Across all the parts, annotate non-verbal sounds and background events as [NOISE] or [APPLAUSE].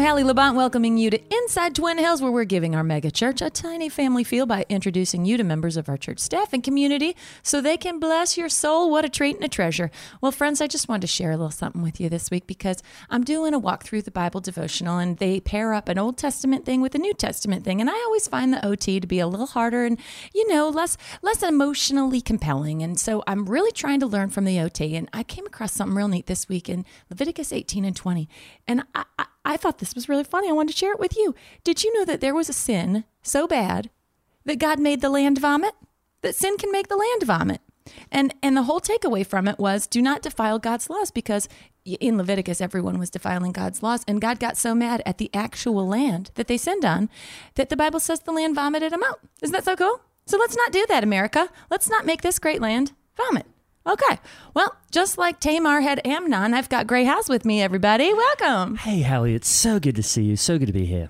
I'm Hallie Labont, welcoming you to Inside Twin Hills, where we're giving our mega church a tiny family feel by introducing you to members of our church staff and community so they can bless your soul. What a treat and a treasure. Well, friends, I just wanted to share a little something with you this week because I'm doing a walk through the Bible devotional and they pair up an Old Testament thing with a New Testament thing. And I always find the OT to be a little harder and, you know, less less emotionally compelling. And so I'm really trying to learn from the OT. And I came across something real neat this week in Leviticus 18 and 20. And I, I, I thought this was really funny. I wanted to share it with you. Did you know that there was a sin so bad that God made the land vomit? That sin can make the land vomit. And and the whole takeaway from it was do not defile God's laws because in Leviticus everyone was defiling God's laws and God got so mad at the actual land that they sinned on that the Bible says the land vomited them out. Isn't that so cool? So let's not do that, America. Let's not make this great land vomit. Okay. Well, just like Tamar had Amnon, I've got Gray House with me, everybody. Welcome. Hey, Hallie, it's so good to see you. So good to be here.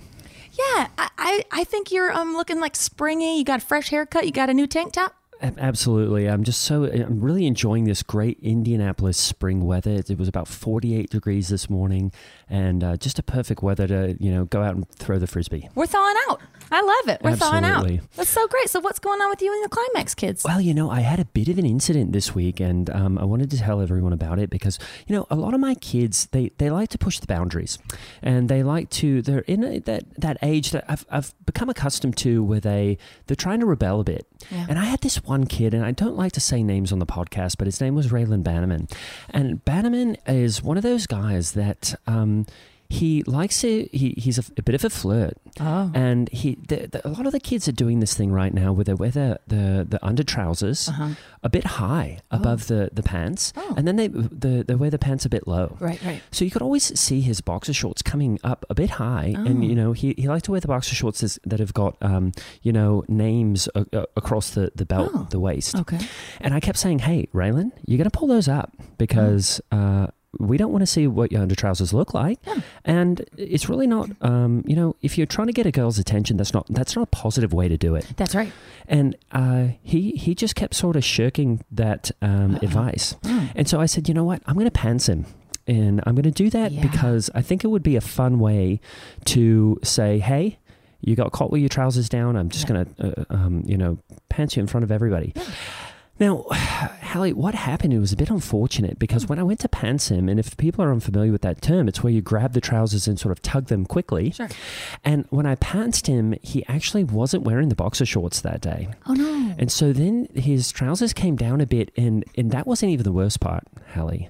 Yeah, I, I, I think you're um looking like springy. You got a fresh haircut. You got a new tank top. Absolutely. I'm just so, I'm really enjoying this great Indianapolis spring weather. It was about 48 degrees this morning and uh, just a perfect weather to, you know, go out and throw the frisbee. We're thawing out. I love it. We're thawing out. That's so great. So what's going on with you and the Climax kids? Well, you know, I had a bit of an incident this week, and um, I wanted to tell everyone about it because, you know, a lot of my kids they, they like to push the boundaries, and they like to. They're in a, that that age that I've, I've become accustomed to, where they they're trying to rebel a bit. Yeah. And I had this one kid, and I don't like to say names on the podcast, but his name was Raylan Bannerman, and Bannerman is one of those guys that. Um, he likes to. He, he's a, a bit of a flirt, Oh. and he. The, the, a lot of the kids are doing this thing right now, where they wear the the, the under trousers Uh-huh. a bit high above the, the pants, Oh. and then they the, they wear the pants a bit low. Right, right. So you could always see his boxer shorts coming up a bit high, Oh. and you know he, he liked to wear the boxer shorts that have got um, you know names a, a- across the, the belt, Oh. the waist. Okay. And I kept saying, "Hey, Raylan, you're gonna pull those up because uh, we don't want to see what your under trousers look like." Yeah. And it's really not, um, you know, if you're trying to get a girl's attention, that's not that's not a positive way to do it. That's right. And uh, he he just kept sort of shirking that um, advice. Mm. And so I said, you know what? I'm going to pants him. And I'm going to do that Yeah. because I think it would be a fun way to say, hey, you got caught with your trousers down. I'm just Yeah. going to, uh, um, you know, pants you in front of everybody. Now, [SIGHS] Hallie, what happened? It was a bit unfortunate because when I went to pants him, and if people are unfamiliar with that term, it's where you grab the trousers and sort of tug them quickly. Sure. And when I pantsed him, he actually wasn't wearing the boxer shorts that day. Oh no. And so then his trousers came down a bit, and, and that wasn't even the worst part, Hallie.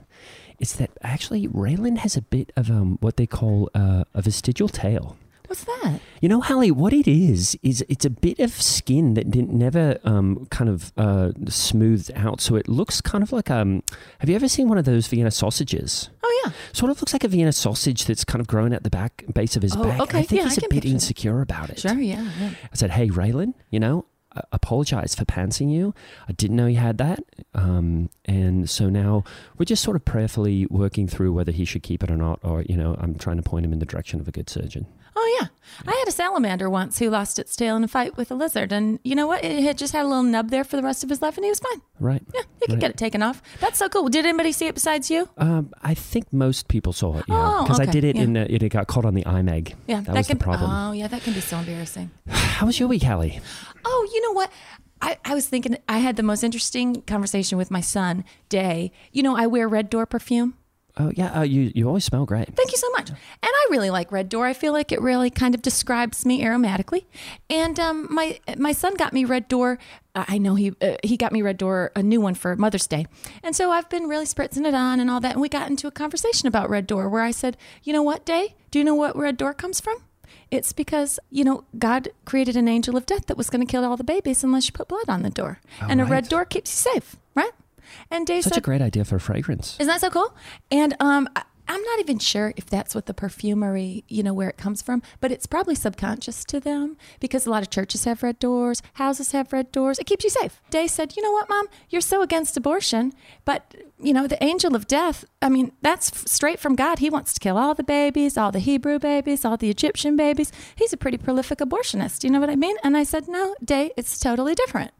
It's that actually Raylan has a bit of um, what they call uh, a vestigial tail. What's that? You know, Hallie, what it is is it's a bit of skin that didn't never um, kind of uh, smoothed out, so it looks kind of like um. Have you ever seen one of those Vienna sausages? Oh yeah. Sort of looks like a Vienna sausage that's kind of grown at the back base of his Oh, back. okay, I think yeah, I he's a bit insecure about it. Sure. Yeah. yeah. I said, "Hey, Raylan, you know, I apologize for pantsing you. I didn't know you had that, um, and so now we're just sort of prayerfully working through whether he should keep it or not, or you know, I'm trying to point him in the direction of a good surgeon." Oh yeah, I had a salamander once who lost its tail in a fight with a lizard, and you know what? It had just had a little nub there for the rest of his life, and he was fine. Right? Yeah, he could Right. get it taken off. That's so cool. Did anybody see it besides you? Um, I think most people saw it, yeah, Oh, because I okay, did it yeah. in. The, it got caught on the IMAG. Yeah, that, was can. the problem. Oh yeah, that can be so embarrassing. [SIGHS] How was your week, Hallie? Oh, you know what? I, I was thinking I had the most interesting conversation with my son, Day. You know, I wear Red Door perfume. Oh yeah, uh, you you always smell great. Thank you so much. And I really like Red Door. I feel like it really kind of describes me aromatically. And um, my my son got me Red Door. uh, I know he uh, he got me Red Door a new one for Mother's Day. And so I've been really spritzing it on and all that. And we got into a conversation about Red Door where I said, you know what, Day? Do you know what Red Door comes from? It's because, you know, God created an angel of death that was going to kill all the babies unless you put blood on the door. and a red door keeps you safe, right? And Day Such said, a great idea for fragrance. isn't that so cool? And um, I, I'm not even sure if that's what the perfumery, you know, where it comes from, but it's probably subconscious to them because a lot of churches have red doors, houses have red doors. It keeps you safe. Day said, you know what, mom, you're so against abortion, but you know, the angel of death, I mean, that's straight from God. He wants to kill all the babies, all the Hebrew babies, all the Egyptian babies. He's a pretty prolific abortionist. You know what I mean? And I said, no, Day, it's totally different.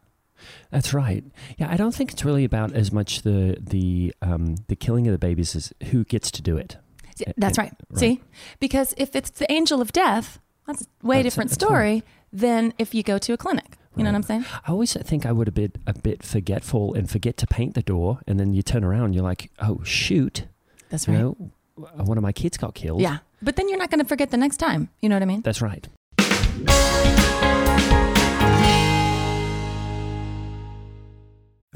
That's right. Yeah, I don't think it's really about as much the the um, the killing of the babies as who gets to do it. See, That's uh, right. See, because if it's the angel of death, that's a way That's- different story than if you go to a clinic. You know what I'm saying? I always think I would a bit a bit forgetful and forget to paint the door, and then you turn around, and you're like, oh shoot, That's you right. know, one of my kids got killed. Yeah, but then you're not going to forget the next time. You know what I mean? that's right.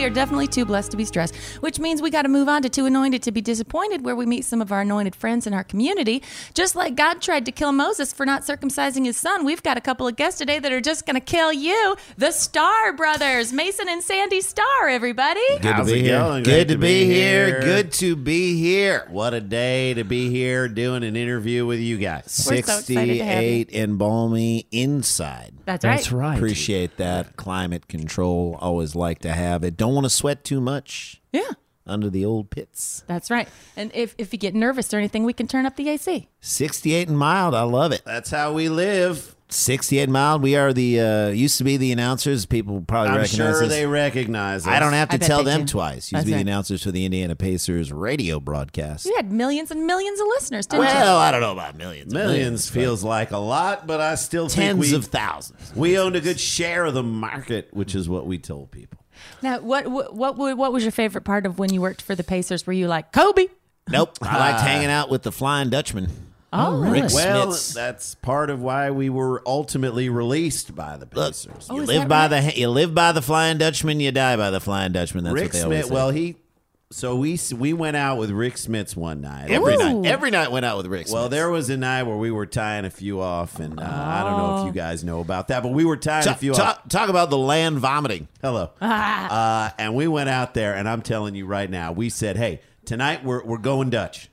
we are definitely too blessed to be stressed, which means we got to move on to too anointed to be disappointed, where we meet some of our anointed friends in our community. Just like God tried to kill Moses for not circumcising his son, we've got a couple of guests today that are just going to kill you. The Star Brothers, Mason and Sandy Star. everybody. Good How's to be it here. going? Good Great to be here. here. Good to be here. What a day to be here doing an interview with you guys. We're so excited to have you. 68 and balmy inside. That's right. That's right. Appreciate that. Climate control. Always like to have it. Don't want to sweat too much Yeah, under the old pits. that's right. And if, if you get nervous or anything, we can turn up the AC. 68 and mild. I love it. That's how we live. 68 and mild. We are the, uh, used to be the announcers. People probably recognize. I'm recognize sure us. they recognize us. I don't have to tell them do. twice. Used That's to be right. the announcers for the Indiana Pacers radio broadcast. You had millions and millions of listeners, didn't Well, I don't know about millions. Millions feels like a lot, but I still but think tens we, of thousands. we owned a good share of the market, which is what we told people. You? Now, what, what, what, what was your favorite part of when you worked for the Pacers? Were you like, Kobe? Nope. I liked ah. hanging out with the Flying Dutchman. Oh, Rick really? Well, Smits. that's part of why we were ultimately released by the Look, Pacers. Oh, you live by right? the you live by the Flying Dutchman, you die by the Flying Dutchman. That's Rick what they always Smits, say. well, he So we we went out with Rick Smits one night. Every Ooh. night. Every night went out with Rick. Well, there was a night where we were tying a few off, and uh, I don't know if you guys know about that, but we were tying a talk, few off. talk, talk about the land vomiting. Hello. [LAUGHS] uh, and we went out there, and I'm telling you right now, we said, hey, tonight we're, we're going Dutch,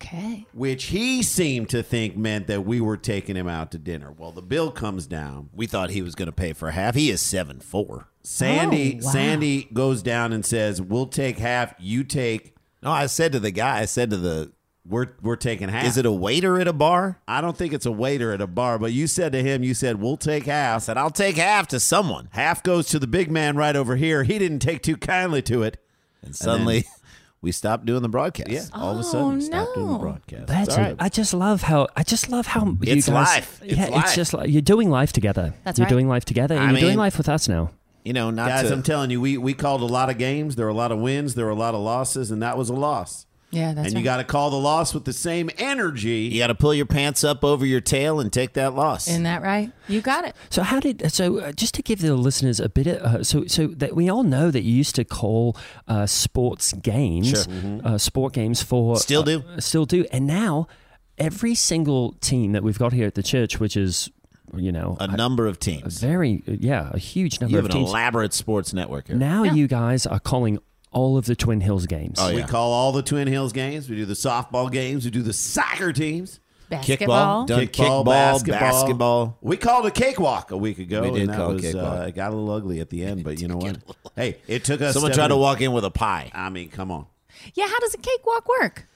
Okay. which he seemed to think meant that we were taking him out to dinner. Well, the bill comes down. We thought he was going to pay for half. He is seven four. Sandy Oh, wow. Sandy goes down and says, we'll take half, you take, No, I said to the guy. I said to the. we're, we're taking half. Is it a waiter at a bar? I don't think it's a waiter at a bar, but you said to him, you said, we'll take I half. said I'll take half to someone. Half goes to the big man right over here. He didn't take too kindly to it. And suddenly, we stopped doing the broadcast. Yeah, all of a Oh, sudden, stop doing the no. broadcast. That's It's all it. right. I just love how I just love how you It's guys, life. It's yeah, life. it's just like you're doing life together. That's you're right. doing life together, and I you're doing life with us now. You know, not Guys, to. I'm telling you, we, we called a lot of games. There were a lot of wins. There were a lot of losses, and that was a loss. Yeah, that's right. and right. you got to call the loss with the same energy. you got to pull your pants up over your tail and take that loss. Isn't that right? You got it. So how did so uh, just to give the listeners a bit of uh, so so that we all know that you used to call uh, sports games, Sure. uh, sport games for Still do. uh, still do, and now every single team that we've got here at the church, which is you know a number of a teams. very yeah a huge number You have of an teams. elaborate sports network here. Now Yeah. you guys are calling all of the Twin Hills games. Oh, We call all the Twin Hills games. We do the softball games. We do the soccer teams. Basketball. Kickball. Done Kickball, kickball, basketball. We called a cakewalk a week ago. We did and that call was, cakewalk. Uh, it got a little ugly at the end, but you know what? [LAUGHS] Hey, it took us. Someone tried to walk in with a pie. I mean, come on. Yeah, how does a cakewalk work?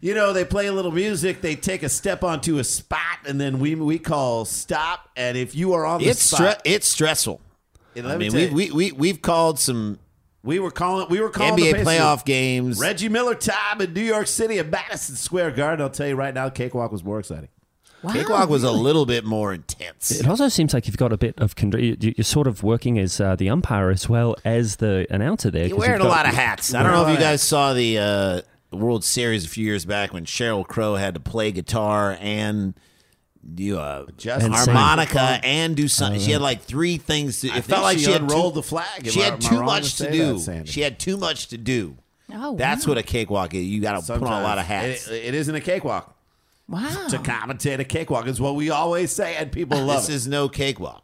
You know, they play a little music. They take a step onto a spot, and then we we call stop. And if you are on the It's spot, stre- it's stressful. And I me mean, we, we we we've called some we were calling we were calling NBA the playoff games. Reggie Miller time in New York City at Madison Square Garden. I'll tell you right now, Cakewalk was more exciting. Wow. Cakewalk was a little bit more intense. It also seems like you've got a bit of con- you- you're sort of working as uh, the umpire as well as the announcer there. You're wearing you've a lot of hats. I don't know if you guys saw the uh, World Series a few years back when Sheryl Crow had to play guitar and do uh, Just And sing. harmonica and do something. she had like three things. To, it I felt think like she she had unrolled too, the flag. She had too much to to do. that, she had too much to do. Oh, That's wow. what a cakewalk is. You got to put on a lot of hats. It, it isn't a cakewalk. Wow. To commentate a cakewalk is what we always say, and people love this it. is no cakewalk.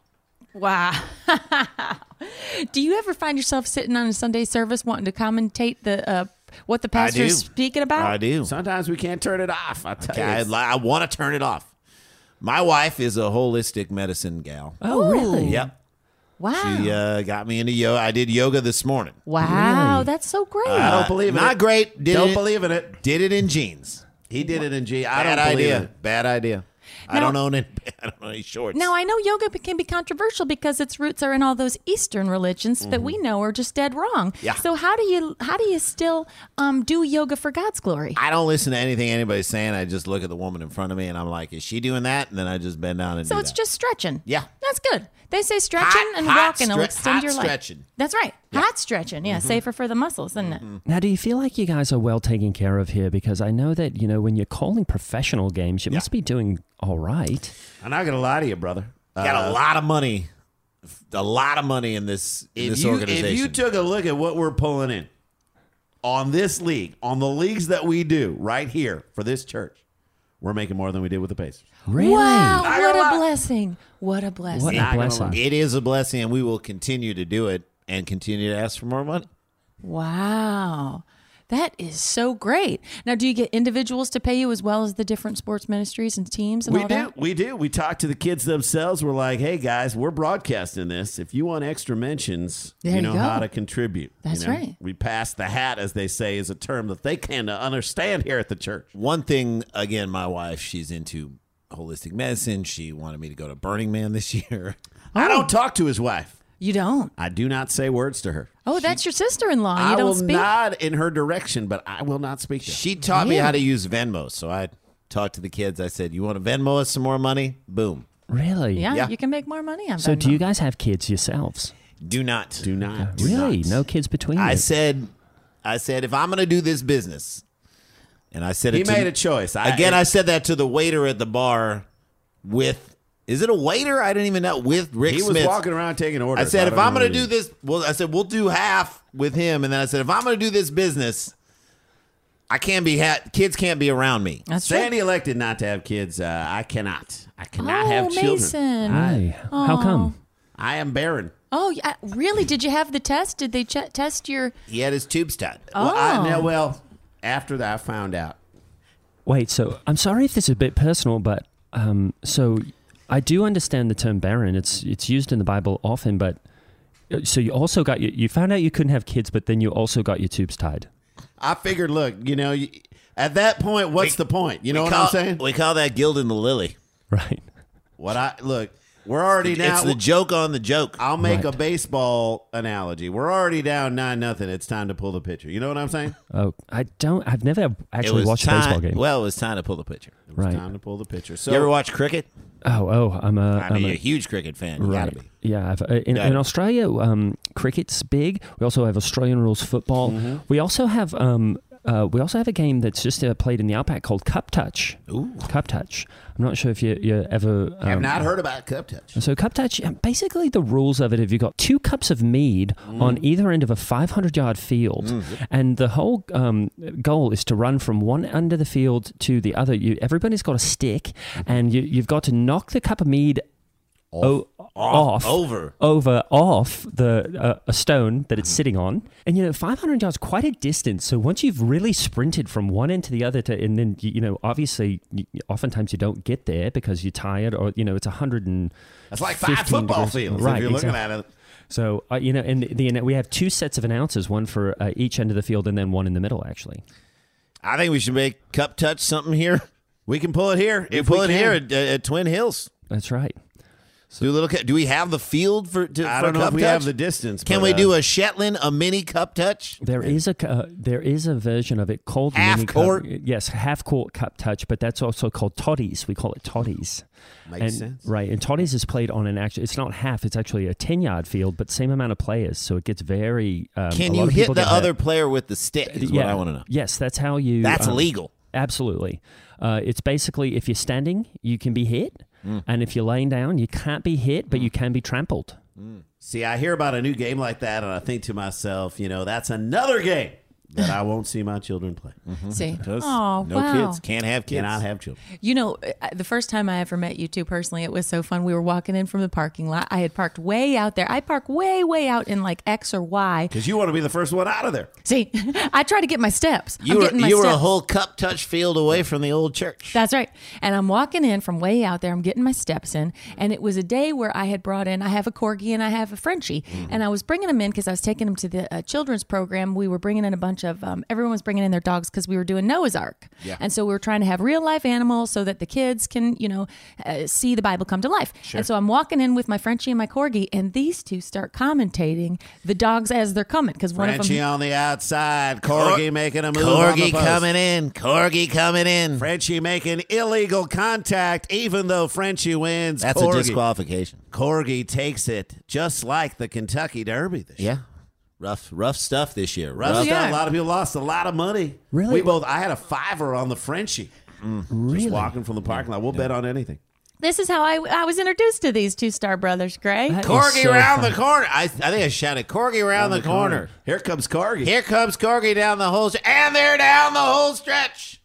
Wow. [LAUGHS] Do you ever find yourself sitting on a Sunday service wanting to commentate the uh, what the pastor is speaking about? I do. Sometimes we can't turn it off. I tell Okay, you, I, I want to turn it off. My wife is a holistic medicine gal. Oh, really? Yep. Wow. She uh, got me into yoga. I did yoga this morning. wow, that's so great. I don't Uh, believe in not it. great. Did Don't it, believe in it. Did it in jeans. He did it in G. I Bad don't believe idea. it. Bad idea. I Now- don't own any. [LAUGHS] I don't own any shorts. now I know yoga can be controversial because its roots are in all those Eastern religions that we know are just dead wrong. Mm-hmm. Yeah. So how do you how do you still um, do yoga for God's glory? I don't listen to anything anybody's saying. I just look at the woman in front of me and I'm like, is she doing that? And then I just bend down and So do it's that. just stretching. Yeah. That's good. They say stretching Hot- and hot walking will extend hot your life. stretching. That's right. Hot stretching. Yeah, Mm-hmm. safer for the muscles, isn't it? Now, do you feel like you guys are well taken care of here? Because I know that you know when you're calling professional games, you must be doing all right. I'm not gonna lie to you, brother. got a uh, lot of money. A lot of money in this in If this you, organization. if you took a look at what we're pulling in on this league, on the leagues that we do right here for this church, we're making more than we did with the Pacers. Really? Wow, Not what gonna a lie. blessing. What a blessing. What a blessing! it is a blessing, and we will continue to do it and continue to ask for more money. Wow. That is so great. Now, do you get individuals to pay you as well as the different sports ministries and teams and We all do. that? We do. We talk to the kids themselves. We're like, hey guys, we're broadcasting this. If you want extra mentions, There you you know go. how to contribute. You That's know? right. We pass the hat, as they say, is a term that they can understand here at the church. One thing, again, my wife, she's into holistic medicine. She wanted me to go to Burning Man this year. I don't oh. talk to his wife. You don't. I do not say words to her. Oh, that's your sister-in-law. You I don't will speak. nod in her direction, but I will not speak to her. She taught me Yeah. how to use Venmo. So I talked to the kids. I said, You want to Venmo us some more money? Boom. Really? yeah, Yeah. you can make more money on that. So, do you guys have kids yourselves? Do not. Do not. do really? not. No kids between I you? said, I said, if I'm going to do this business, and I said He it to, made a choice. I, again. I said that to the waiter at the bar with. Is it a waiter? I didn't even know. With Rick he was Smits. walking around taking orders. I said, don't if I'm going to do this, well, I said we'll do half with him, and then I said, if I'm going to do this business, I can't be ha- kids can't be around me. That's Sandy elected not to have kids. Uh, I cannot. I cannot Oh, have children. Mason. Hey, how come? I am barren. Oh, yeah, really? Did you have the test? Did they ch- test your? He had his tubes tied. Well, I, Oh. no, well, after that, I found out. Wait, so I'm sorry if this is a bit personal, but um, so I do understand the term barren. It's it's used in the Bible often, but uh, so you also got you, you found out you couldn't have kids, but then you also got your tubes tied. I figured, look, you know, you, at that point, what's the point? You know what call, I'm saying? We call that gilding the lily. Right. What I look, we're already now. it's the joke on the joke. I'll make Right. a baseball analogy. We're already down nine nothing. It's time to pull the pitcher. You know what I'm saying? Oh, I don't. I've never actually watched time, a baseball game. Well, it was time to pull the pitcher. It was Right. time to pull the pitcher. So you ever watch cricket? oh, oh, I'm a. I I'm mean, a you're a huge cricket fan. You Right. gotta be. Yeah. I've, uh, in, Gotta in be. Australia, um, cricket's big. We also have Australian rules football. Mm-hmm. We also have. Um, uh, we also have a game that's just uh, played in the outback called Cup Touch. Ooh. Cup Touch. I'm not sure if you you ever. I have um, not heard about cup touch. So cup touch, uh, basically the rules of it, if you've got two cups of mead Mm. on either end of a 500 yard field, and the whole um, goal is to run from one end of the field to the other. You, everybody's got a stick, Mm-hmm. and you, you've got to knock the cup of mead o- off, over. over off the uh, a stone that it's sitting on, and you know 500 yards quite a distance. So once you've really sprinted from one end to the other, to and then you you know obviously you, oftentimes you don't get there because you're tired or you know it's 100 and That's like five 15 football degrees. fields. Right, if you're looking exactly. at it. So uh, you know, and the, the we have two sets of announcers, one for uh, each end of the field, and then one in the middle. Actually, I think we should make cup touch something here. We can pull it here. We if pull it can. here at, at Twin Hills. that's right. Do a little. Do we have the field for? To, I for don't know cup if we touch? have the distance. Can but, we uh, do a Shetland, a mini cup touch? There is a cu- uh, there is a version of it called Half mini cup- court? yes, half court cup touch, but that's also called toddies. We call it toddies. Makes and, sense. Right, and toddies is played on an actual. It's not half; it's actually a ten yard field, but same amount of players, so it gets very. Um, Can a you of hit the get hurt. other player with the stick? Is what I want to know. Yes, that's how you. That's um, illegal. Absolutely. Uh, it's basically if you're standing, you can be hit, Mm. and if you're laying down, you can't be hit, but you can be trampled. See, I hear about a new game like that, and I think to myself, you know, that's another game that I won't see my children play. See, Because oh no wow. kids can't have kids. Cannot have children. You know, uh, the first time I ever met you two personally, it was so fun. We were walking in from the parking lot. I had parked way out there. I park way, way out in like X or Y. Because you want to be the first one out of there. See, [LAUGHS] I try to get my steps. You I'm were getting my you were a whole cup touch field away from the old church. That's right. And I'm walking in from way out there. I'm getting my steps in. And it was a day where I had brought in, I have a corgi and I have a Frenchie. Mm-hmm. And I was bringing them in because I was taking them to the uh, children's program. We were bringing in a bunch of, um, everyone was bringing in their dogs because we were doing Noah's Ark. Yeah. And so we were trying to have real life animals so that the kids can, you know, uh, see the Bible come to life. And so I'm walking in with my Frenchie and my corgi, and these two start commentating the dogs as they're coming because one of Frenchie them. on the outside, Corgi making a move. on Corgi the post. coming in. Corgi coming in. Frenchie making illegal contact, even though Frenchie wins. That's Corgi. a disqualification. Corgi takes it just like the Kentucky Derby this year. Yeah. Rough, rough stuff this year. Rough Rough. stuff. yeah. A lot of people lost a lot of money. Really? We both. I had a fiver on the Frenchie. Mm. Really? Just walking from the parking lot. We'll bet on anything. This is how I, I was introduced to these two star brothers, Gray. That is Corgi so around fun. the corner. I, I think I shouted Corgi around the, corner. Here comes Corgi. Here comes Corgi down the whole, stretch, and they're down the whole stretch.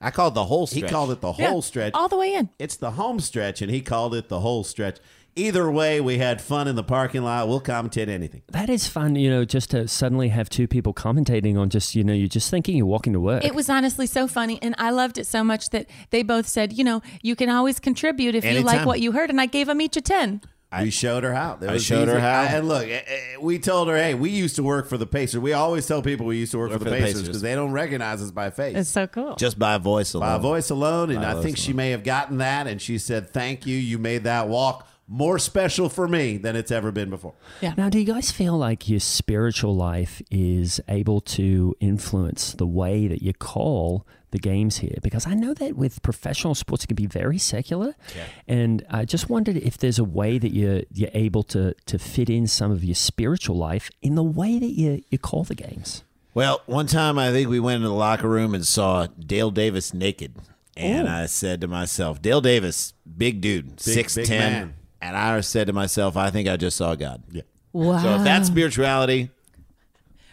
I called the whole stretch. he called it the Yeah, whole stretch. All the way in. It's the home stretch, and he called it the whole stretch. Either way, we had fun in the parking lot. We'll commentate anything. That is fun, you know, just to suddenly have two people commentating on just, you know, you're just thinking you're walking to work. It was honestly so funny, and I loved it so much that they both said, you know, you can always contribute if you like what you heard, and I gave them each a ten. we showed her how. There I was showed her how. I- and look, eh, eh, we told her, hey, we used to work for the Pacers. We always tell people we used to work, Work for the for the Pacers Pacers. because they don't recognize us by face. It's so cool. just by voice alone. by voice alone. And By I voice think she may have gotten that. And she said, thank you. You made that walk more special for me than it's ever been before. yeah. Now, do you guys feel like your spiritual life is able to influence the way that you call the games here? Because I know that with professional sports, it can be very secular, Yeah. and I just wondered if there's a way that you're you're able to to fit in some of your spiritual life in the way that you you call the games. Well, one time I think we went into the locker room and saw Dale Davis naked. And I said to myself, Dale Davis, big dude, six big ten. man. And I said to myself, I think I just saw God. Yeah. Wow. So if that's spirituality,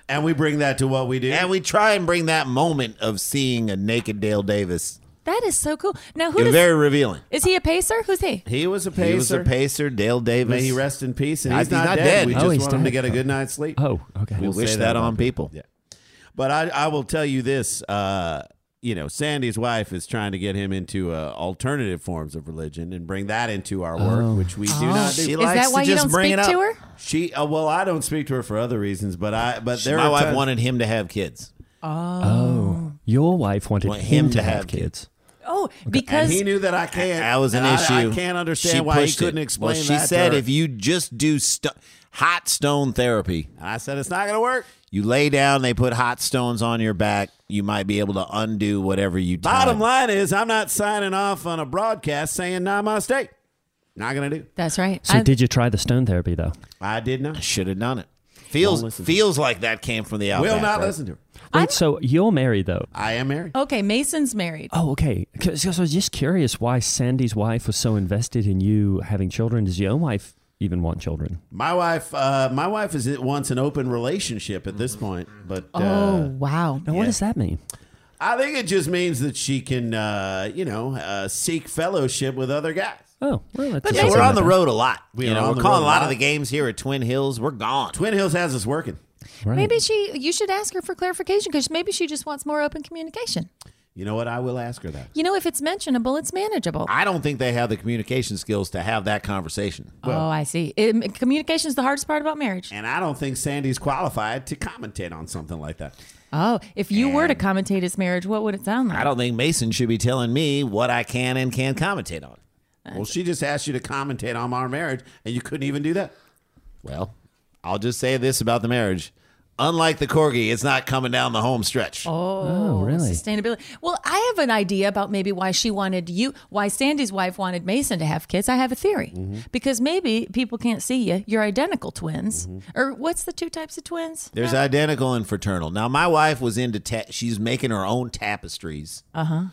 And we bring that to what we do. And we try and bring that moment of seeing a naked Dale Davis. That is so cool. Now, who It was does, very revealing. is he a pacer? Who's he? he was a pacer. He was a pacer, Dale Davis. May he rest in peace. And he's, he's not, not dead. dead. We Oh, just he's want him to get a good night's sleep. Oh, okay. We We'll wish say that about on people. Yeah. But I, I will tell you this. Uh, you know, Sandy's wife is trying to get him into uh, alternative forms of religion and bring that into our work, which we do not do. She Is likes that why to you just don't bring speak it up. to her? She, uh, well, I don't speak to her for other reasons, but I, but there My are wife times- wanted him to have kids. Oh, your wife wanted Want him, to, have kids. Oh, and because he knew that I can't. That was an I- issue. I, can't understand She why he couldn't explain Well, she that to said her. if you just do st- hot stone therapy, I said it's not going to work. You lay down, they put hot stones on your back, you might be able to undo whatever you Bottom tied. line is, I'm not signing off on a broadcast saying namaste. Not going to do. that's right. So I- did you try the stone therapy though? I did not. Should have done it. Feels feels like that came from the outback. Will not right? listen to her. Wait, so you're married though? I am married. okay, Mason's married. Oh, okay. Because I was just curious why Sandy's wife was so invested in you having children. Does your own wife even want children? My wife, uh, my wife is it wants an open relationship at this point, but uh, oh, wow. Now, what does that mean? I think it just means that she can, uh, you know, uh, seek fellowship with other guys. Oh, well, that's But yeah, we're on the road a lot. We you are know, we're calling a a lot of the games here at Twin Hills. We're gone. Twin Hills has us working. Right. Maybe she. You should ask her for clarification because maybe she just wants more open communication. You know what? I will ask her that. You know, if it's mentionable, it's manageable. I don't think they have the communication skills to have that conversation. oh, I see. Communication is the hardest part about marriage. And I don't think Sandy's qualified to commentate on something like that. Oh, if you were to commentate his marriage, what would it sound like? I don't think Mason should be telling me what I can and can't commentate on. Well, she just asked you to commentate on our marriage, and you couldn't even do that. Well, I'll just say this about the marriage. Unlike the corgi, it's not coming down the home stretch. Oh, really? Sustainability. Well, I have an idea about maybe why she wanted you, why Sandy's wife wanted Mason to have kids. I have a theory. Mm-hmm. Because maybe people can't see you. You're identical twins. Mm-hmm. Or what's the two types of twins? There's identical and fraternal. Now, my wife was into, ta- she's making her own tapestries Uh huh.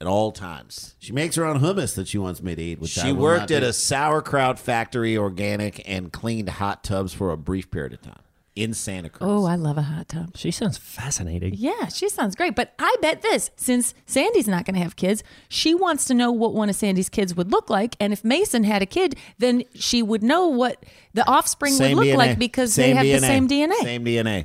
at all times. She makes her own hummus that she wants me to eat. Which She will worked at do. a sauerkraut factory, organic, and cleaned hot tubs for a brief period of time in Santa Cruz. Oh, I love a hot tub. She sounds fascinating. Yeah, she sounds great. But I bet this since Sandy's not going to have kids, she wants to know what one of Sandy's kids would look like. And if Mason had a kid, then she would know what the offspring Same would look DNA. like because Same they have DNA. the same DNA. Same DNA.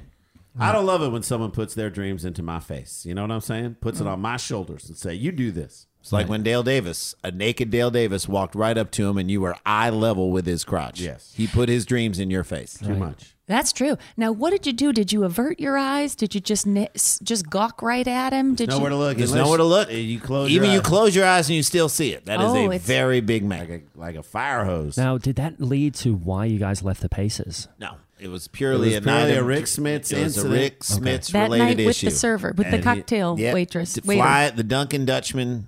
I don't love it when someone puts their dreams into my face. You know what I'm saying? Puts it mm. on my shoulders and say, "You do this." It's like when Dale Davis, a naked Dale Davis, walked right up to him and you were eye level with his crotch. Yes. He put his dreams in your face. Too much. That's true. Now, what did you do? Did you avert your eyes? Did you just just gawk right at him? Did Nowhere you? to look. There's unless nowhere to look. You close. Even your you eyes. close your eyes and you still see it. That is Oh, a it's- very big man, like a, like a fire hose. Now, did that lead to why you guys left the Pacers? No, it was purely It was a night purely of- a Rick Smits It was a. Rick Smits that related night with issue. the server, with the And he- cocktail Yep. waitress, To waiter. Fly the Duncan Dutchman.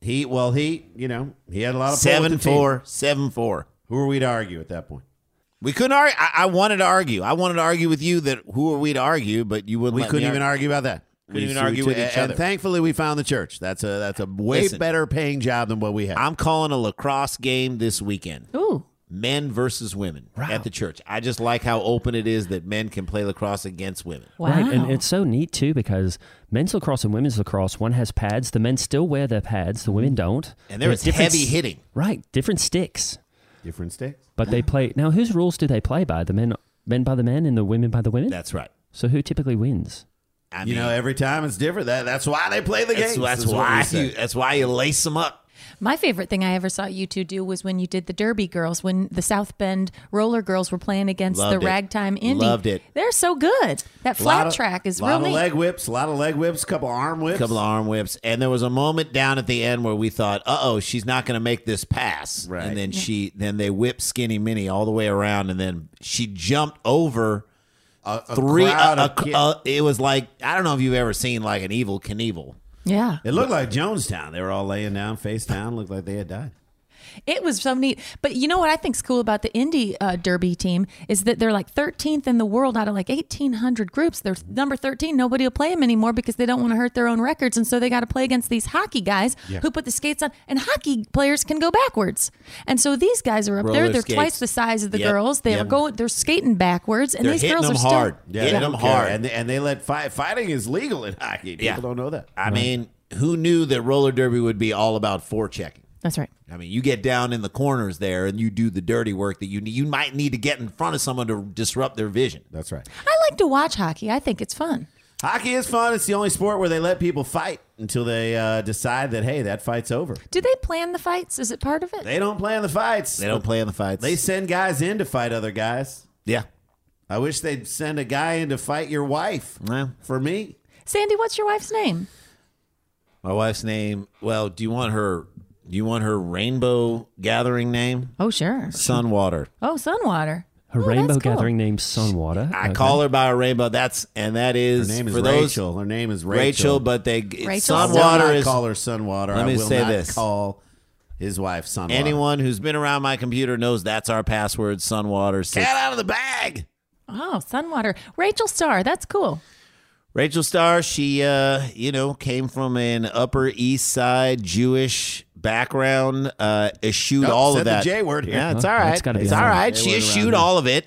He well he you know he had a lot of pull Seven with the team. four, seven four. Who are we to argue at that point? We couldn't argue. I, I wanted to argue. I wanted to argue with you that who are we to argue, but you wouldn't. We let couldn't me even argue about that. Couldn't We even argue with you- each and other. thankfully, we found the church. That's a that's a way Listen. better paying job than what we had. I'm calling a lacrosse game this weekend. Ooh, Men versus women at the church. I just like how open it is that men can play lacrosse against women. wow! Right, and it's so neat too because men's lacrosse and women's lacrosse, one has pads. The men still wear their pads, the women mm-hmm. don't. And there They're heavy hitting. Right, different sticks, Different sticks. but they play. [GASPS] Now, whose rules do they play by? The men, men by the men, and the women by the women. That's right. so who typically wins? I You mean, know, every time it's different. That that's why they play the that's, game. that's why you, that's why you lace them up. My favorite thing I ever saw you two do was when you did the Derby Girls, when the South Bend Roller Girls were playing against Loved the it. Ragtime Indy. Loved it. They're so good. That flat track is really a lot real of neat. leg whips, a lot of leg whips, a couple arm whips. couple of arm whips, and there was a moment down at the end where we thought, "Uh oh, she's not going to make this pass." Right. And then she, then they whip Skinny Minnie all the way around, and then she jumped over a, a three. crowd a- of a- kid- a- it was like I don't know if you've ever seen like an Evel Knievel. Yeah. it looked like Jonestown. They were all laying down, face down, looked like they had died. It was so neat. But you know what I think's cool about the Indy uh, Derby team is that they're like 13th in the world out of like 1,800 groups. They're number 13. Nobody will play them anymore because they don't want to hurt their own records, and so they got to play against these hockey guys who put the skates on. And hockey players can go backwards, and so these guys are up there. They're skates. twice the size of the Yep. girls. They are going. They're skating backwards, and They're these girls them are still hard. Yeah, Hitting them hard. and they, and they let fight, fighting is legal in hockey. People Yeah. don't know that. I mean, who knew that roller derby would be all about forechecking? That's right. I mean, you get down in the corners there and you do the dirty work that you need. You might need to get in front of someone to disrupt their vision. That's right. I like to watch hockey. I think it's fun. Hockey is fun. It's the only sport where they let people fight until they uh, decide that hey, that fight's over. Do they plan the fights? Is it part of it? They don't plan the fights. They don't plan the fights. They send guys in to fight other guys. yeah. I wish they'd send a guy in to fight your wife. Well. For me, Sandy, what's your wife's name? My wife's name. Well, do you want her? Do you want her rainbow gathering name? Oh, sure. Sunwater. Oh, Sunwater. Her Oh, rainbow cool. gathering name Sunwater. I Okay. call her by a rainbow. That's and that is her name is for those Rachel. Her name is Rachel, Rachel. but they Rachel Sunwater not is call her Sunwater. Let I me will say not this. Call his wife Sunwater. anyone who's been around my computer knows that's our password. Sunwater. Six- Cat out of the bag. Oh, Sunwater. Rachel Starr. That's cool. Rachel Starr, she uh, you know, came from an Upper East Side Jewish background, uh, eschewed Oh, all said of the that. J word here. Yeah, it's all right. That's It's all right. hard. She word eschewed all of it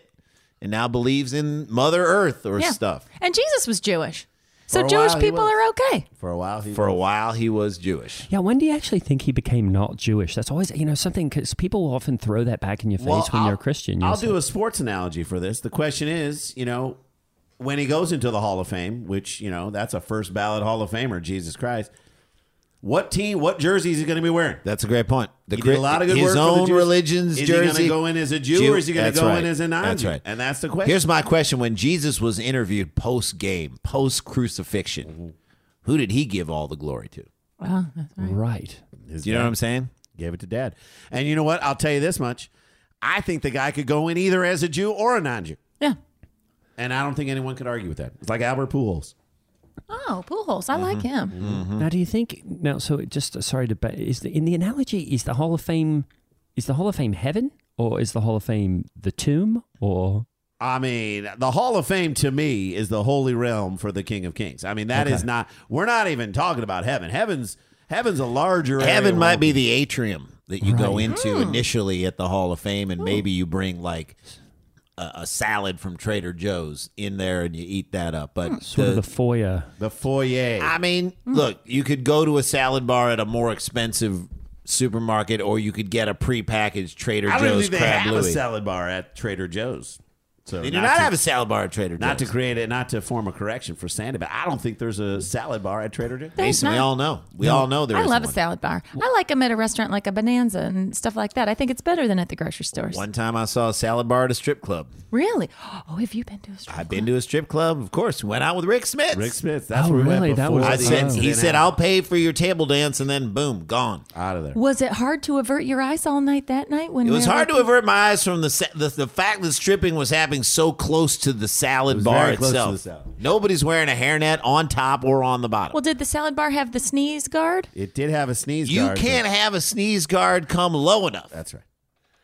and now believes in Mother Earth or Yeah. stuff. And Jesus was Jewish. So Jewish people are okay. For a while, he For a while he was Jewish. Yeah, when do you actually think he became not Jewish? That's always, you know, something because people will often throw that back in your face Well, when I'll- you're a Christian. You'll I'll say, do a sports analogy for this. The question is, you know, when he goes into the Hall of Fame, which you know that's a first ballot Hall of Famer, Jesus Christ. What team? What jersey is he going to be wearing? That's a great point. The He did a lot of good his work for the own Jews. religion's Is jersey. he going to go in as a Jew, Jew- or is he going to go right. in as a non-Jew? That's right. And that's the question. Here's my question: When Jesus was interviewed post game, post crucifixion, Mm-hmm. who did he give all the glory to? Wow, that's right. right. His Do you know what I'm saying? Gave it to dad. And you know what? I'll tell you this much. I think the guy could go in either as a Jew or a non-Jew. Yeah. And I don't think anyone could argue with that. It's like Albert Pujols. Oh, Pujols. I like him. Mm-hmm. Now, do you think now? So, just uh, sorry to, but is the in the analogy is the Hall of Fame is the Hall of Fame heaven or is the Hall of Fame the tomb or I mean, the Hall of Fame to me is the holy realm for the King of Kings. I mean, that is Okay. not. We're not even talking about heaven. Heaven's heaven's a larger. area Heaven might be the atrium that you go into Hmm. initially at the Hall of Fame, and maybe you bring like a, a salad from Trader Joe's in there and you eat that up. But sort of the- the foyer? the foyer. I mean, Hmm. look, you could go to a salad bar at a more expensive supermarket, or you could get a prepackaged Trader I don't even Joe's think they crab have a salad bar at Trader Joe's. So They do not to- have a salad bar at Trader Joe's. Not to create it, not to form a correction for Sandy, but I don't think there's a salad bar at Trader Joe's. There's Mason, we all know. We all know there I is love a salad bar. I like them at a restaurant like a Bonanza and stuff like that. I think it's better than at the grocery stores. One time I saw a salad bar at a strip club. Really? Oh, have you been to a strip club? I've been to a strip club, of course. Went out with Rick Smits. Rick Smits. That's Oh, where we really? went That before was- I said, incident he said, "I'll pay for your table dance," and then boom, gone. out of there. Was it hard to avert your eyes all night that night when It was they were hard to avert my eyes from the, the the fact that stripping was happening so close to the salad was bar very close to itself. the salad. Nobody's wearing a hairnet on top or on the bottom. Well, did the salad bar have the sneeze guard? It did have a sneeze you guard, can't have a sneeze guard come low enough That's right.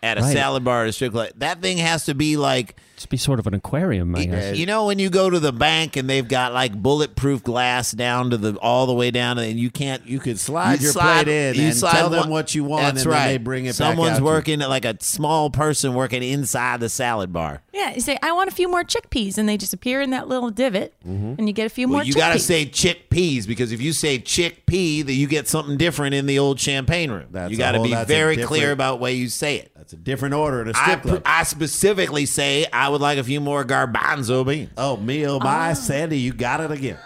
at a Right. salad bar at a strip club. That thing has to be like It's be sort of an aquarium, I guess. You know when you go to the bank and they've got like bulletproof glass down to the all the way down, and you can't. You could slide your plate in you and slide tell them one- what you want, That's and right. then they bring it back Someone's out to working like a small person working inside the salad bar. Yeah, you say, I want a few more chickpeas, and they just appear in that little divot, mm-hmm. and you get a few Well, more you chickpeas. got to say chickpeas because if you say chickpea, that you get something different in the old champagne room. That's you got to whole- be that's very clear about way you say it. That's a different order at a I, strip pr- club. I specifically say I would like a few more garbanzo beans. oh, me, oh, my, ah. Sandy, you got it again.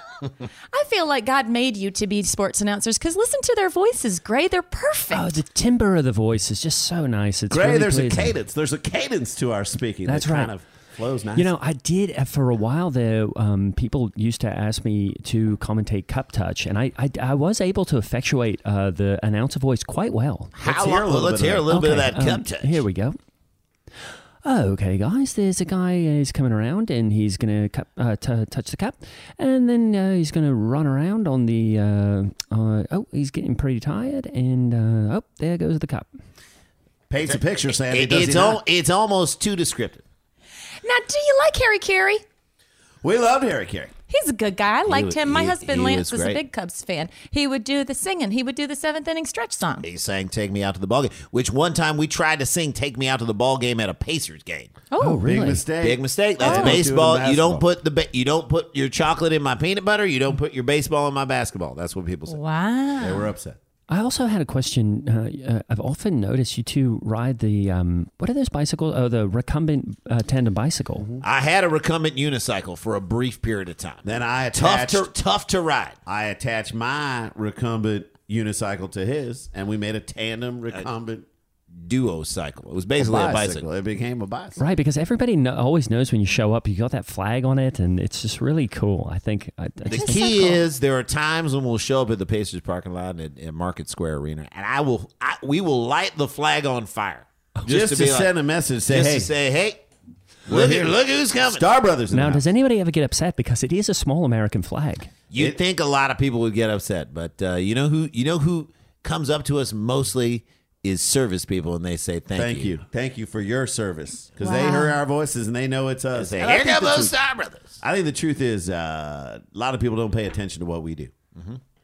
I feel like God made you to be sports announcers because listen to their voices, Gray. They're perfect. Oh, the timbre of the voice is just so nice. It's Gray, really there's a cadence. There's a cadence to our speaking. That's that right. kind of flows nice. You know, I did uh, for a while there. Um, people used to ask me to commentate Cup Touch, and I I, I was able to effectuate uh, the announcer voice quite well. How hear a little let's bit of hear a that. little bit of that um, cup touch. Here we go. Okay, guys, there's a guy uh, he's coming around and he's gonna cup, uh, t- touch the cup, and then uh, he's gonna run around on the. Uh, uh, oh, he's getting pretty tired, and uh, oh, there goes the cup. paints a picture saying it, It- it's al- it's almost too descriptive. Now, do you like Harry Caray? We loved Harry Caray. He's a good guy. I liked was- him. My he- husband he Lance was was, a great. big Cubs fan. He would do the singing. He would do the seventh inning stretch song. He sang "Take Me Out to the Ball Game," which one time we tried to sing "Take Me Out to the Ball Game" at a Pacers game. Oh, oh Big mistake. Big mistake. That's Oh. baseball. Doing You don't basketball. put the ba- you don't put your chocolate in my peanut butter. You don't put your baseball in my basketball. That's what people say. wow. They were upset. I also had a question. Uh, uh, I've often noticed you two ride the um, what are those bicycles? Oh, the recumbent uh, tandem bicycle. I had a recumbent unicycle for a brief period of time. Then I tough to tough to ride. I attached my recumbent unicycle to his, and we made a tandem recumbent Duo cycle. It was basically a bicycle. It became a bicycle. Right, because everybody kno- always knows when you show up, you got that flag on it, and it's just really cool. I think. I, I The just, so key cool. is there are times when we'll show up at the Pacers parking lot at, at Market Square Arena, and I will I, we will light the flag on fire Just, to, be like- send a message, say, just "Hey, to say, hey, look here. look who's coming. Star Brothers." now, does anybody ever get upset because it is a small American flag? You'd think a lot of people would get upset, but uh, you know who you know who comes up to us mostly is service people, and they say thank, Thank you. Thank you for your service because they Wow. hear our voices and they know it's us. say, And I here think come the those truth- Star Brothers. I think the truth is uh, a lot of people don't pay attention to what we do.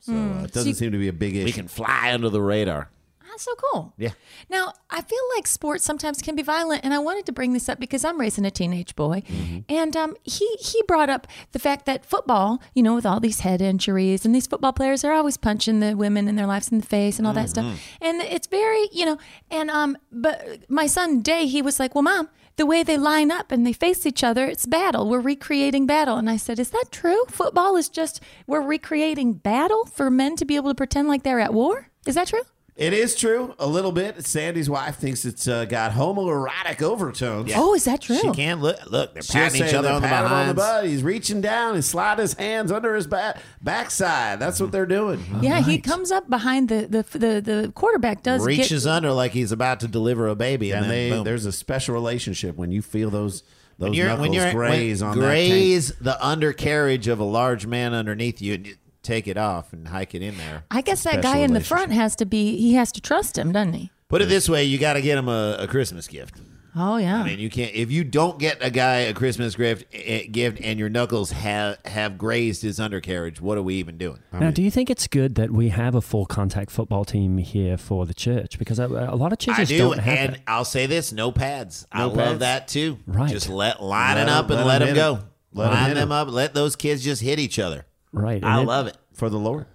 So uh, it doesn't you- seem to be a big issue. We can fly under the radar. That's so cool. Yeah. Now, I feel like sports sometimes can be violent, and I wanted to bring this up because I'm raising a teenage boy, and um, he he brought up the fact that football, you know, with all these head injuries, and these football players are always punching the women in their lives in the face and all that stuff, and it's very, you know, and um, but my son Day, he was like, well, mom. The way they line up and they face each other, it's battle. We're recreating battle. And I said, Is that true? Football is just, we're recreating battle for men to be able to pretend like they're at war? Is that true? It is true a little bit. Sandy's wife thinks it's uh, got homoerotic overtones. Oh, is that true? She can't look. Look, they're She'll patting each other they're on the patting him on the behinds. butt. He's reaching down and slide his hands under his back backside. That's what they're doing. Yeah, he comes up behind the the the, the quarterback does reaches get, under like he's about to deliver a baby, and, And then they boom. there's a special relationship when you feel those those when you're, knuckles when you're graze when on graze the undercarriage of a large man underneath you, and you take it off and hike it in there. I guess that guy in the front has to be he has to trust him, doesn't he? Put it this way: you got to get him a, a Christmas gift. Oh yeah. I mean, you can't if you don't get a guy a Christmas gift, eh, gift, and your knuckles have have grazed his undercarriage. What are we even doing? now, do you think it's good that we have a full contact football team here for the church? Because a, a lot of I churches do, don't have and that. I'll say this: no pads. I No love pads? that too. Right. Just let line Let it 'em- up and let let 'em them hit go. 'em. Let 'em line them, them 'em. up. Let those kids just hit each other. Right. I and love it. for the Lord.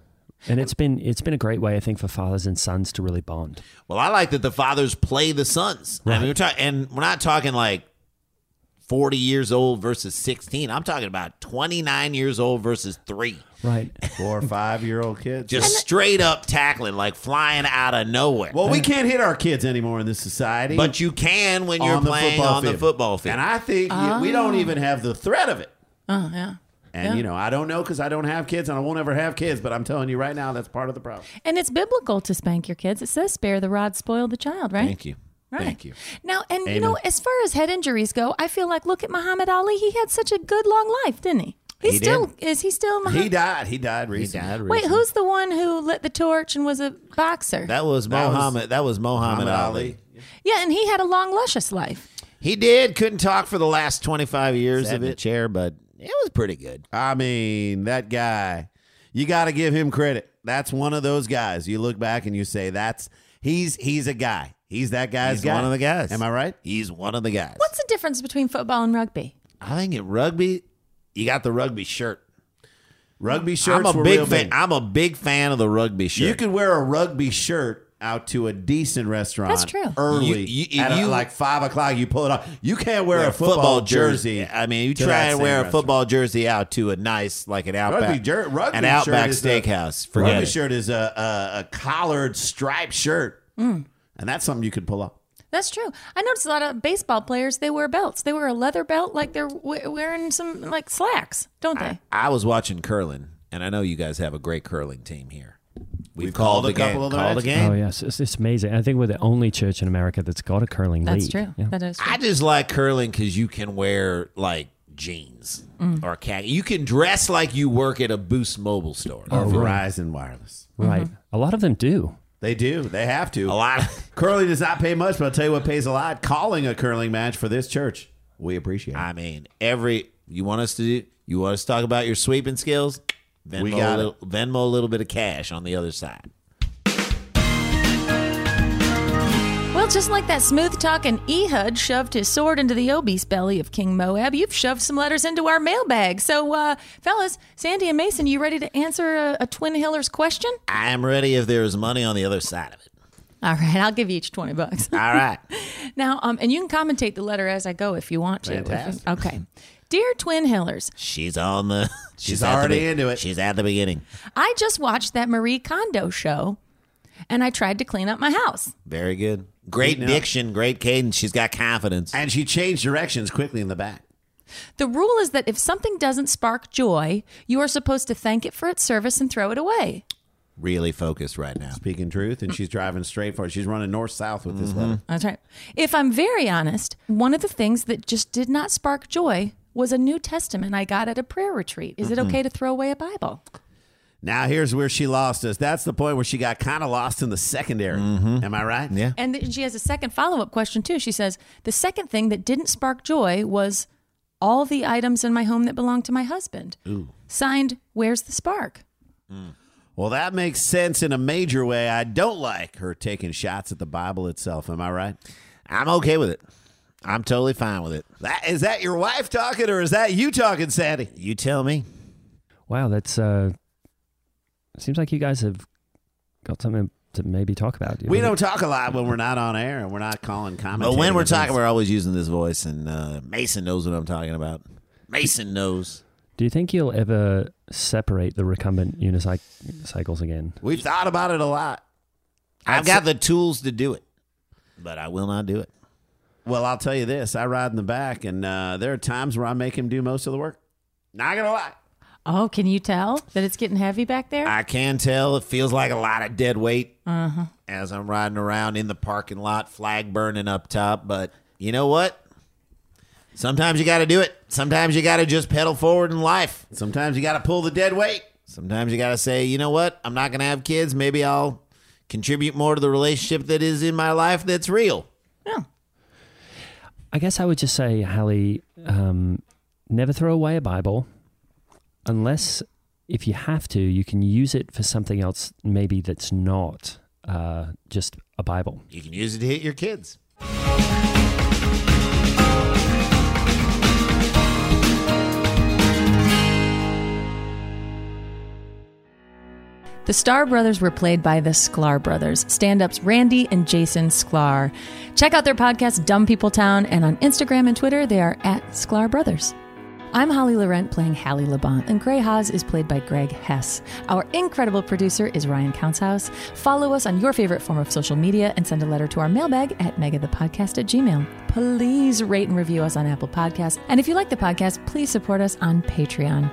And it's been it's been a great way, I think, for fathers and sons to really bond. Well, I like that the fathers play the sons. I mean, we're talking, and we're not talking like forty years old versus sixteen. I'm talking about twenty nine years old versus three. Right. Four or five year old kids. Just straight up tackling, like flying out of nowhere. well, we can't hit our kids anymore in this society. but you can when you're on the playing football on the field. football field. And I think you- we don't ah. even have the threat of it. oh yeah. And Yeah. you know, I don't know because I don't have kids, and I won't ever have kids. But I'm telling you right now, that's part of the problem. And it's biblical to spank your kids. It says spare the rod, spoil the child, right? Thank you. Right. Thank you. Now, and you know, as far as head injuries go, I feel like look at Muhammad Ali. He had such a good long life, didn't he? He's He still did. is he still He Muhammad? died. He died He recently. died. Wait, who's the one who lit the torch and was a boxer? that? Was That was Mohammed? That was Mohammed, Muhammad Ali. Ali. yeah, and he had a long, luscious life. He did. Couldn't talk for the last twenty five years Sat of in it. a chair, but it was pretty good. I mean, that guy. You got to give him credit. That's one of those guys. You look back and you say, "That's he's he's a guy. He's that guy's He's guy. one of the guys. Am I right? He's one of the guys. What's the difference between football and rugby? I think in rugby, you got the rugby shirt. Rugby shirts I'm a were big real fan. big. I'm a big fan of the rugby shirt. You could wear a rugby shirt out to a decent restaurant. That's true. Early You- you- at a- you- like five o'clock, you pull it off. You can't wear wear a football, jersey. I mean, you to try that and same wear a restaurant. football jersey out to a nice, like an outback, Rugby, jer- rugby an shirt outback is a- steakhouse. Forget rugby it. shirt is a, a, a collared striped shirt, Mm. and that's something you could pull off. That's true. I noticed a lot of baseball players. They wear belts. They wear a leather belt, like they're we- wearing some like slacks, don't they? I was watching curling, and I know you guys have a great curling team here. We've, We've called, called a a couple of the Called a game. Oh yes, it's, it's amazing. I think we're the only church in America that's got a curling That's league. true. Yeah. That is true. I just like curling because you can wear like jeans Mm. or khaki. You can dress like you work at a Boost Mobile store. Or Verizon Wireless. Right. A lot of them do. They do. They have to. A lot. [LAUGHS] Curling does not pay much, but I'll tell you what pays a lot. Calling a curling match for this church. We appreciate it. I mean, every you want us to do. You want us to talk about your sweeping skills? Venmo, We a got little, Venmo a little bit of cash on the other side. Well, just like that smooth talking Ehud shoved his sword into the obese belly of King Moab, you've shoved some letters into our mailbag. So, uh, fellas, Sandy and Mason, you ready to answer a, a Twin Hillers question? I am ready if there is money on the other side of it. All right, I'll give you each 20 bucks. All right. [LAUGHS] now, um, and you can commentate the letter as I go if you want to. Fantastic. Okay. Dear Twin Hillers, She's on the. [LAUGHS] She's at the already be- into it. She's at the beginning. I just watched that Marie Kondo show and I tried to clean up my house. Very good. Great Clean up. diction, great cadence. She's got confidence. and she changed directions quickly in the back. The rule is that if something doesn't spark joy, you are supposed to thank it for its service and throw it away. Really focused right now. Speaking truth, and she's driving straight for it. She's running north south with this mm-hmm. letter. That's right. If I'm very honest, one of the things that just did not spark joy was a New Testament I got at a prayer retreat. Is it mm-hmm. okay to throw away a Bible? Now here's where she lost us. That's the point where she got kind of lost in the secondary. Mm-hmm. Am I right? Yeah. And th- she has a second follow up question, too. She says, The second thing that didn't spark joy was all the items in my home that belonged to my husband. Ooh. Signed, Where's the Spark? Mm. Well, that makes sense in a major way. I don't like her taking shots at the Bible itself. Am I right? I'm okay with it. I'm totally fine with it. That, is that your wife talking, or is that you talking, Sandy? You tell me. Wow, that's uh seems like you guys have got something to maybe talk about. We don't talk a lot when we're not on air and we're not calling comments. But when we're talking, we're always using this voice, and uh, Mason knows what I'm talking about. Mason knows. Do you think you'll ever separate the recumbent unicycles again? we've thought about it a lot. I've got the tools to do it, but I will not do it. Well, I'll tell you this: I ride in the back, and uh, there are times where I make him do most of the work. Not gonna lie. Oh, can you tell that it's getting heavy back there? I can tell it feels like a lot of dead weight as I'm riding around in the parking lot, flag burning up top. But you know what? Sometimes you got to do it. Sometimes you got to just pedal forward in life. Sometimes you got to pull the dead weight. Sometimes you got to say, you know what? I'm not going to have kids. Maybe I'll contribute more to the relationship that is in my life that's real. I guess I would just say, Hallie, um, never throw away a Bible unless if you have to, you can use it for something else, maybe that's not uh, just a Bible. You can use it to hit your kids. The Star Brothers were played by the Sklar Brothers, stand ups Randy and Jason Sklar. Check out their podcast, Dumb People Town, and on Instagram and Twitter, they are at Sklar Brothers. I'm Holly Laurent playing Hallie Labont, and Gray Haas is played by Greg Hess. Our incredible producer is Ryan Countshouse. Follow us on your favorite form of social media and send a letter to our mailbag at megathepodcast at gmail. Please rate and review us on Apple Podcasts. And if you like the podcast, please support us on Patreon.